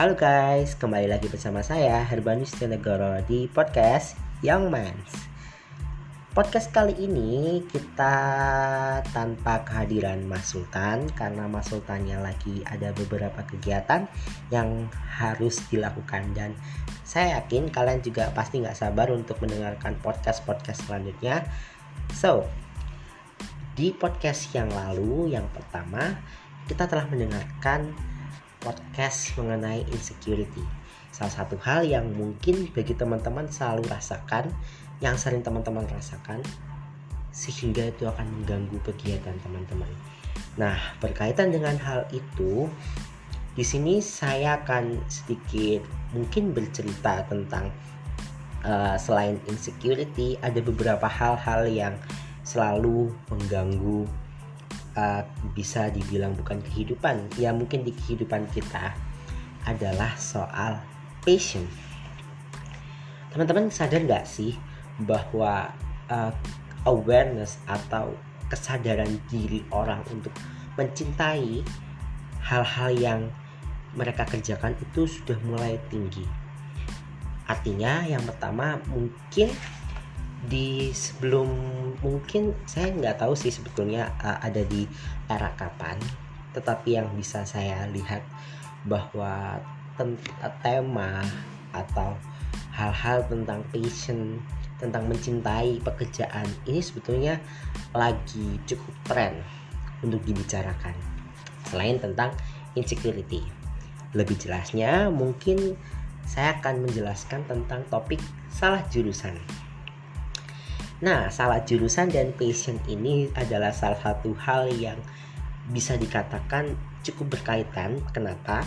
Halo guys, kembali lagi bersama saya Herbanus Tenegoro di podcast Young Mans. Podcast kali ini kita tanpa kehadiran Mas Sultan karena Mas Sultannya lagi ada beberapa kegiatan yang harus dilakukan dan saya yakin kalian juga pasti nggak sabar untuk mendengarkan podcast-podcast selanjutnya. So, di podcast yang lalu, yang pertama, kita telah mendengarkan podcast mengenai insecurity. Salah satu hal yang mungkin bagi teman-teman selalu rasakan, yang sering teman-teman rasakan, sehingga itu akan mengganggu kegiatan teman-teman. Nah, berkaitan dengan hal itu, di sini saya akan sedikit mungkin bercerita tentang uh, selain insecurity, ada beberapa hal-hal yang selalu mengganggu uh, bisa dibilang bukan kehidupan. Ya mungkin di kehidupan kita adalah soal passion. Teman-teman sadar nggak sih bahwa uh, awareness atau kesadaran diri orang untuk mencintai hal-hal yang mereka kerjakan itu sudah mulai tinggi? Artinya yang pertama mungkin di sebelum mungkin saya nggak tahu sih sebetulnya uh, ada di era kapan tetapi yang bisa saya lihat bahwa tema atau hal-hal tentang passion tentang mencintai pekerjaan ini sebetulnya lagi cukup tren untuk dibicarakan. Selain tentang insecurity lebih jelasnya mungkin saya akan menjelaskan tentang topik salah jurusan Nah, salah jurusan dan passion ini adalah salah satu hal yang bisa dikatakan cukup berkaitan. Kenapa?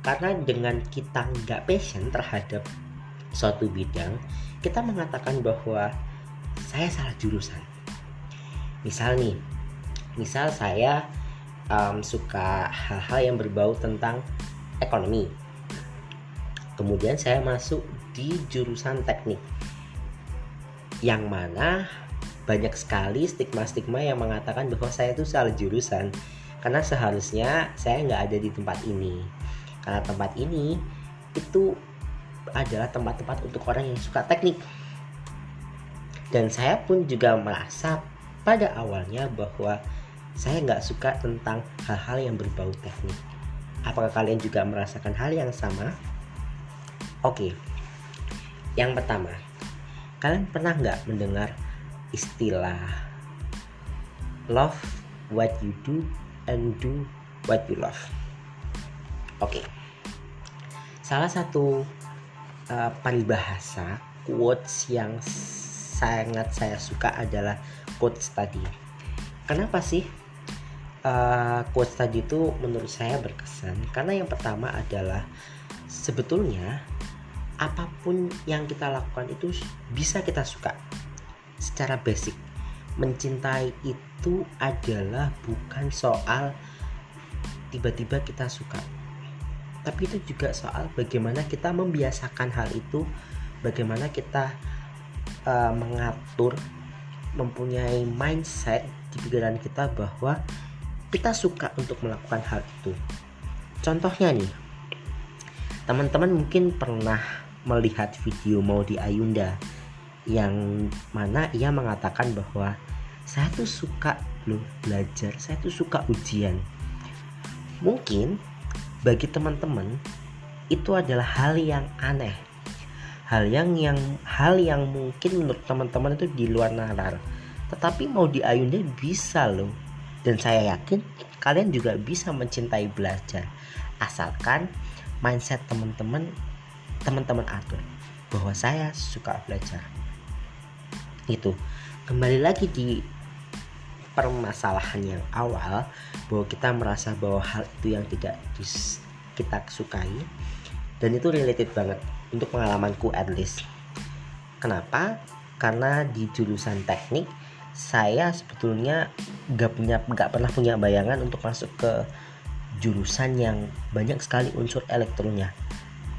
Karena dengan kita nggak passion terhadap suatu bidang, kita mengatakan bahwa saya salah jurusan. Misal nih, misal saya um, suka hal-hal yang berbau tentang ekonomi. Kemudian saya masuk di jurusan teknik yang mana banyak sekali stigma-stigma yang mengatakan bahwa saya itu salah jurusan. Karena seharusnya saya nggak ada di tempat ini. Karena tempat ini itu adalah tempat-tempat untuk orang yang suka teknik. Dan saya pun juga merasa pada awalnya bahwa saya nggak suka tentang hal-hal yang berbau teknik. Apakah kalian juga merasakan hal yang sama? Oke yang pertama kalian pernah nggak mendengar istilah love what you do and do what you love? Oke. Okay. salah satu uh, paribahasa quotes yang sangat saya suka adalah quotes tadi. Kenapa sih uh, quotes tadi itu menurut saya berkesan? Karena yang pertama adalah sebetulnya apa pun yang kita lakukan itu bisa kita suka. Secara basic mencintai itu adalah bukan soal tiba-tiba kita suka tapi itu juga soal bagaimana kita membiasakan hal itu bagaimana kita uh, mengatur mempunyai mindset di pikiran kita bahwa kita suka untuk melakukan hal itu. Contohnya nih teman-teman mungkin pernah melihat video mau di Ayunda yang mana ia mengatakan bahwa saya tuh suka loh belajar, saya tuh suka ujian. Mungkin bagi teman-teman itu adalah hal yang aneh. Hal yang yang hal yang mungkin menurut teman-teman itu di luar nalar. Tetapi mau di Ayunda bisa loh. Dan saya yakin kalian juga bisa mencintai belajar asalkan mindset teman-teman teman-teman atur bahwa saya suka belajar. Itu. Kembali lagi di permasalahan yang awal bahwa kita merasa bahwa hal itu yang tidak kita sukai dan itu related banget untuk pengalamanku at least. Kenapa? Karena di jurusan teknik saya sebetulnya gak punya gak pernah punya bayangan untuk masuk ke jurusan yang banyak sekali unsur elektronnya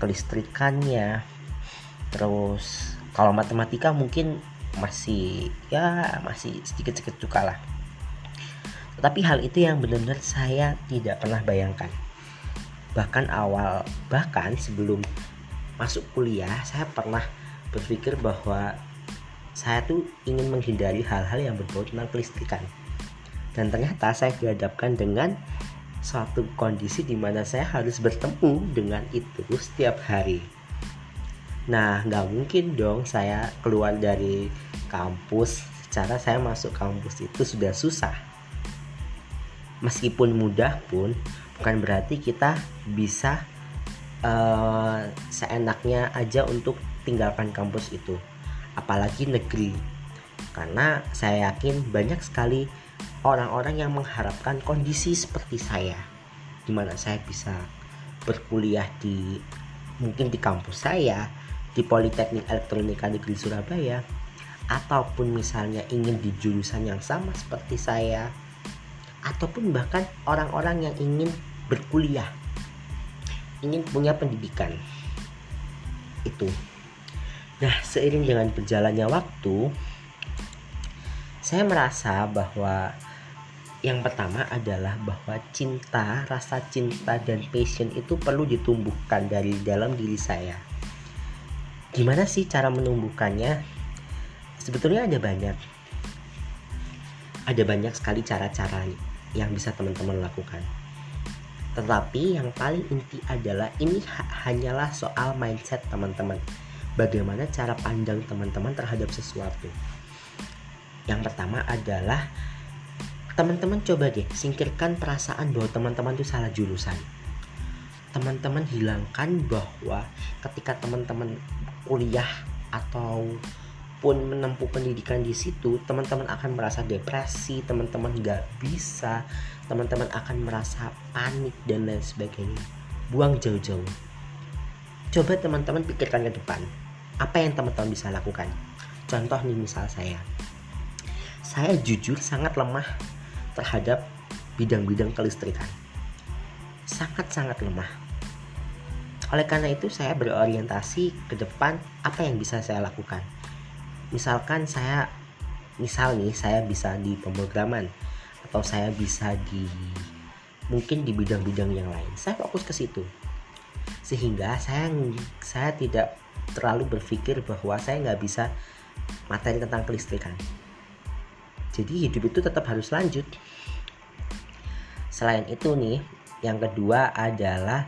kelistrikannya. Terus kalau matematika mungkin masih ya masih sedikit-sedikit suka lah. Tetapi hal itu yang benar-benar saya tidak pernah bayangkan. Bahkan awal bahkan sebelum masuk kuliah saya pernah berpikir bahwa saya tuh ingin menghindari hal-hal yang berbau tentang kelistrikan. Dan ternyata saya dihadapkan dengan suatu kondisi di mana saya harus bertemu dengan itu setiap hari. Nah nggak mungkin dong saya keluar dari kampus. Secara saya masuk kampus itu sudah susah. Meskipun mudah pun bukan berarti kita bisa uh, seenaknya aja untuk tinggalkan kampus itu. Apalagi negeri. Karena saya yakin banyak sekali orang-orang yang mengharapkan kondisi seperti saya. Di mana saya bisa berkuliah di mungkin di kampus saya di Politeknik Elektronika Negeri Surabaya ataupun misalnya ingin di jurusan yang sama seperti saya ataupun bahkan orang-orang yang ingin berkuliah ingin punya pendidikan. Itu. Nah seiring dengan berjalannya waktu saya merasa bahwa yang pertama adalah bahwa cinta, rasa cinta dan passion itu perlu ditumbuhkan dari dalam diri saya. Gimana sih cara menumbuhkannya? Sebetulnya ada banyak. Ada banyak sekali cara-cara yang bisa teman-teman lakukan. Tetapi yang paling inti adalah ini hanyalah soal mindset teman-teman. Bagaimana cara pandang teman-teman terhadap sesuatu. Yang pertama adalah teman-teman coba deh singkirkan perasaan bahwa teman-teman itu salah jurusan. Teman-teman hilangkan bahwa ketika teman-teman kuliah atau pun menempuh pendidikan di situ, teman-teman akan merasa depresi, teman-teman nggak bisa, teman-teman akan merasa panik dan lain sebagainya. Buang jauh-jauh. Coba teman-teman pikirkan ke depan. Apa yang teman-teman bisa lakukan? Contoh nih misal saya. Saya jujur sangat lemah terhadap bidang-bidang kelistrikan. Sangat-sangat lemah. Oleh karena itu saya berorientasi ke depan apa yang bisa saya lakukan misalkan saya misal nih saya bisa di pemrograman atau saya bisa di mungkin di bidang-bidang yang lain saya fokus ke situ sehingga saya saya tidak terlalu berpikir bahwa saya nggak bisa materi tentang kelistrikan jadi hidup itu tetap harus lanjut selain itu nih yang kedua adalah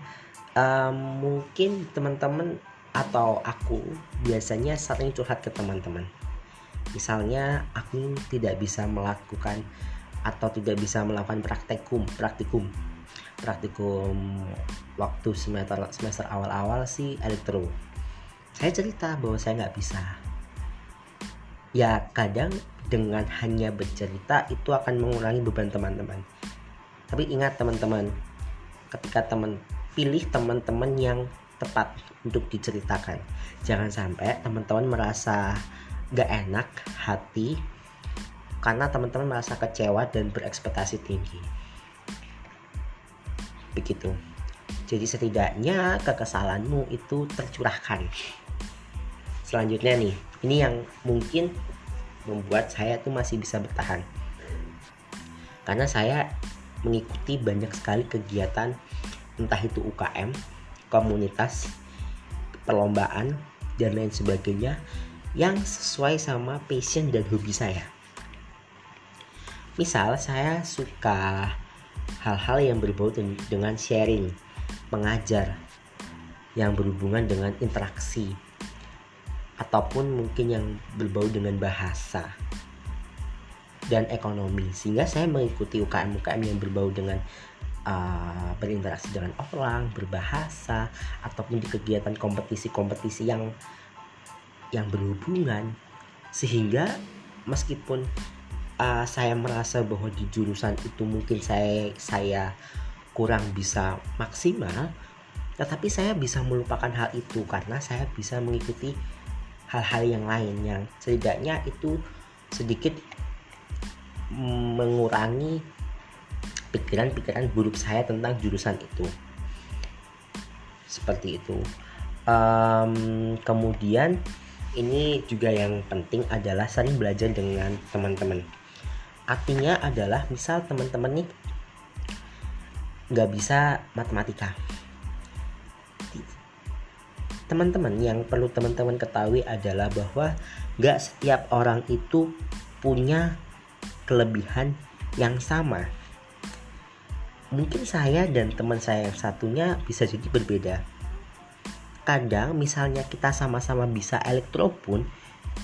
um, mungkin teman-teman atau aku biasanya sering curhat ke teman-teman. Misalnya aku tidak bisa melakukan atau tidak bisa melakukan praktikum, praktikum, praktikum waktu semester semester awal-awal sih elektro. Saya cerita bahwa saya nggak bisa. Ya kadang dengan hanya bercerita itu akan mengurangi beban teman-teman. Tapi ingat teman-teman, ketika teman pilih teman-teman yang tepat untuk diceritakan. Jangan sampai teman-teman merasa gak enak hati karena teman-teman merasa kecewa dan berekspektasi tinggi. Begitu. Jadi setidaknya kekesalanmu itu tercurahkan. Selanjutnya nih ini yang mungkin membuat saya tuh masih bisa bertahan. Karena saya mengikuti banyak sekali kegiatan entah itu UKM komunitas perlombaan dan lain sebagainya yang sesuai sama passion dan hobi saya. Misal saya suka hal-hal yang berbau dengan sharing mengajar yang berhubungan dengan interaksi ataupun mungkin yang berbau dengan bahasa dan ekonomi. Sehingga saya mengikuti UKM-UKM yang berbau dengan uh, berinteraksi dengan orang, berbahasa, ataupun di kegiatan kompetisi-kompetisi yang yang berhubungan, sehingga meskipun uh, saya merasa bahwa di jurusan itu mungkin saya saya kurang bisa maksimal, tetapi saya bisa melupakan hal itu karena saya bisa mengikuti hal-hal yang lain yang setidaknya itu sedikit mengurangi pikiran-pikiran buruk saya tentang jurusan itu. Seperti itu. Um, kemudian ini juga yang penting adalah sering belajar dengan teman-teman. Artinya adalah misal teman-teman nih nggak bisa matematika teman-teman yang perlu teman-teman ketahui adalah bahwa gak setiap orang itu punya kelebihan yang sama. Mungkin saya dan teman saya yang satunya bisa jadi berbeda. Kadang misalnya kita sama-sama bisa elektro pun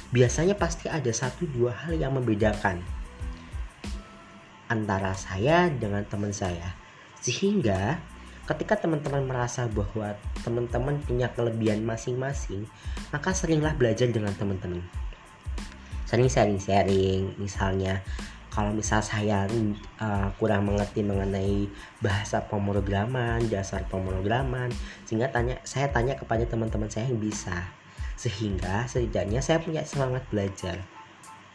biasanya pasti ada satu dua hal yang membedakan antara saya dengan teman saya. Sehingga ketika teman-teman merasa bahwa teman-teman punya kelebihan masing-masing maka seringlah belajar dengan teman-teman sering sharing-sharing misalnya kalau misal saya uh, kurang mengerti mengenai bahasa pemrograman, dasar pemrograman, sehingga tanya saya tanya kepada teman-teman saya yang bisa. Sehingga setidaknya saya punya semangat belajar.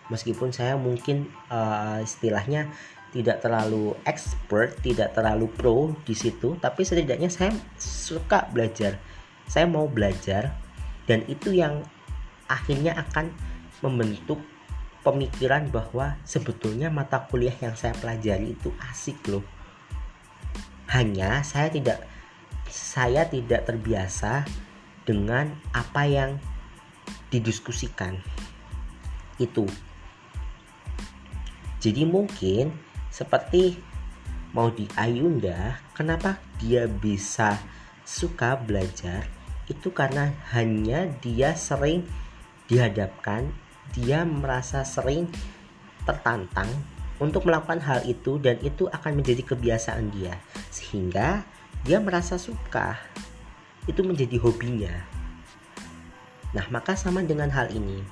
Meskipun saya mungkin uh, istilahnya tidak terlalu expert, tidak terlalu pro di situ, tapi setidaknya saya suka belajar. Saya mau belajar dan itu yang akhirnya akan membentuk pemikiran bahwa sebetulnya mata kuliah yang saya pelajari itu asik loh. Hanya saya tidak saya tidak terbiasa dengan apa yang didiskusikan. Itu. Jadi mungkin seperti mau di Ayunda, kenapa dia bisa suka belajar? Itu karena hanya dia sering dihadapkan dia merasa sering tertantang untuk melakukan hal itu dan itu akan menjadi kebiasaan dia. Sehingga dia merasa suka. Itu menjadi hobinya. Nah maka sama dengan hal ini.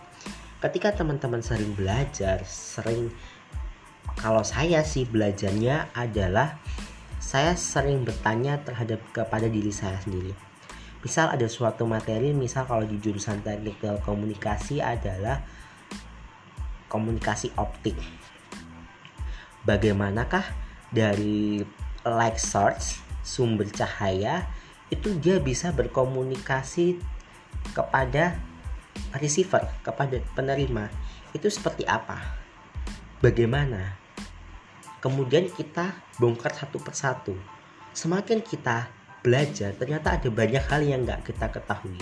Ketika teman-teman sering belajar sering kalau saya sih belajarnya adalah saya sering bertanya terhadap kepada diri saya sendiri misal ada suatu materi misal kalau di jurusan teknik komunikasi adalah komunikasi optik. Bagaimanakah dari light source sumber cahaya itu dia bisa berkomunikasi kepada receiver, kepada penerima. Itu seperti apa? Bagaimana? Kemudian kita bongkar satu persatu. Semakin kita belajar, ternyata ada banyak hal yang nggak kita ketahui.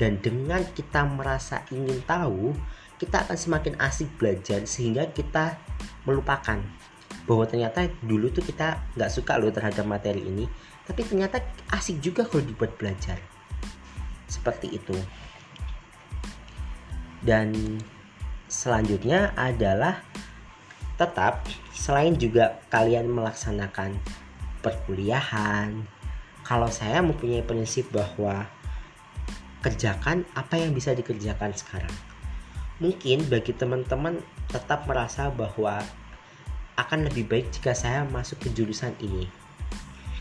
Dan dengan kita merasa ingin tahu, kita akan semakin asik belajar sehingga kita melupakan bahwa ternyata dulu tuh kita nggak suka loh terhadap materi ini tapi ternyata asik juga kalau dibuat belajar seperti itu dan selanjutnya adalah tetap selain juga kalian melaksanakan perkuliahan kalau saya mempunyai prinsip bahwa kerjakan apa yang bisa dikerjakan sekarang. Mungkin bagi teman-teman tetap merasa bahwa akan lebih baik jika saya masuk ke jurusan ini.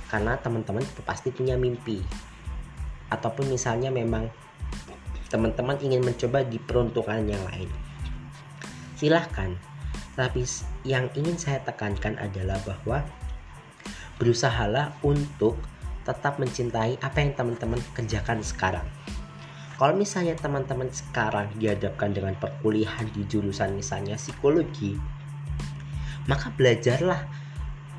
Karena teman-teman pasti punya mimpi. Ataupun misalnya memang teman-teman ingin mencoba di peruntukan yang lain. Silahkan tapi yang ingin saya tekankan adalah bahwa berusahalah untuk tetap mencintai apa yang teman-teman kerjakan sekarang. Kalau misalnya teman-teman sekarang dihadapkan dengan perkuliahan di jurusan misalnya psikologi maka belajarlah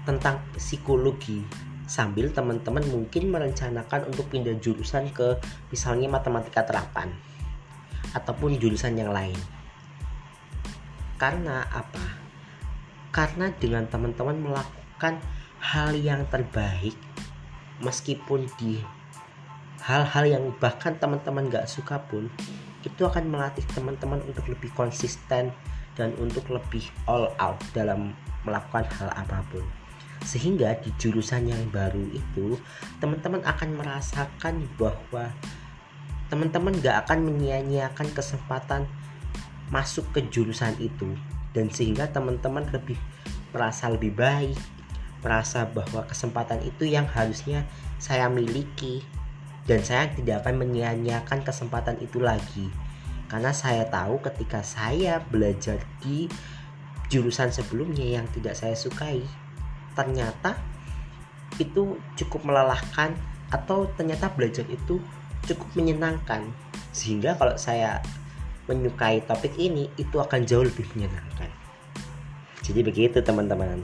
tentang psikologi sambil teman-teman mungkin merencanakan untuk pindah jurusan ke misalnya matematika terapan ataupun jurusan yang lain karena apa? Karena dengan teman-teman melakukan hal yang terbaik meskipun di hal-hal yang bahkan teman-teman gak suka pun itu akan melatih teman-teman untuk lebih konsisten dan untuk lebih all out dalam melakukan hal apa pun. Sehingga di jurusan yang baru itu teman-teman akan merasakan bahwa teman-teman gak akan menyia-nyiakan kesempatan masuk ke jurusan itu. Dan sehingga teman-teman lebih merasa lebih baik merasa bahwa kesempatan itu yang harusnya saya miliki. Dan saya tidak akan menyia-nyiakan kesempatan itu lagi. Karena saya tahu ketika saya belajar di jurusan sebelumnya yang tidak saya sukai ternyata itu cukup melelahkan atau ternyata belajar itu cukup menyenangkan. Sehingga kalau saya menyukai topik ini itu akan jauh lebih menyenangkan. Jadi begitu teman-teman.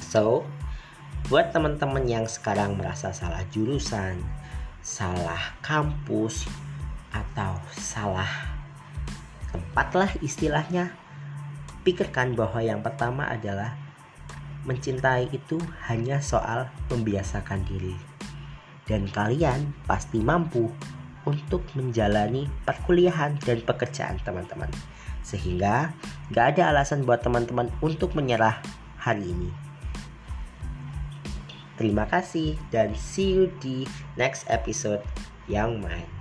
So buat teman-teman yang sekarang merasa salah jurusan salah kampus atau salah tempat lah istilahnya pikirkan bahwa yang pertama adalah mencintai itu hanya soal membiasakan diri. Dan kalian pasti mampu untuk menjalani perkuliahan dan pekerjaan teman-teman sehingga gak ada alasan buat teman-teman untuk menyerah hari ini Terima kasih dan see you di next episode yang main.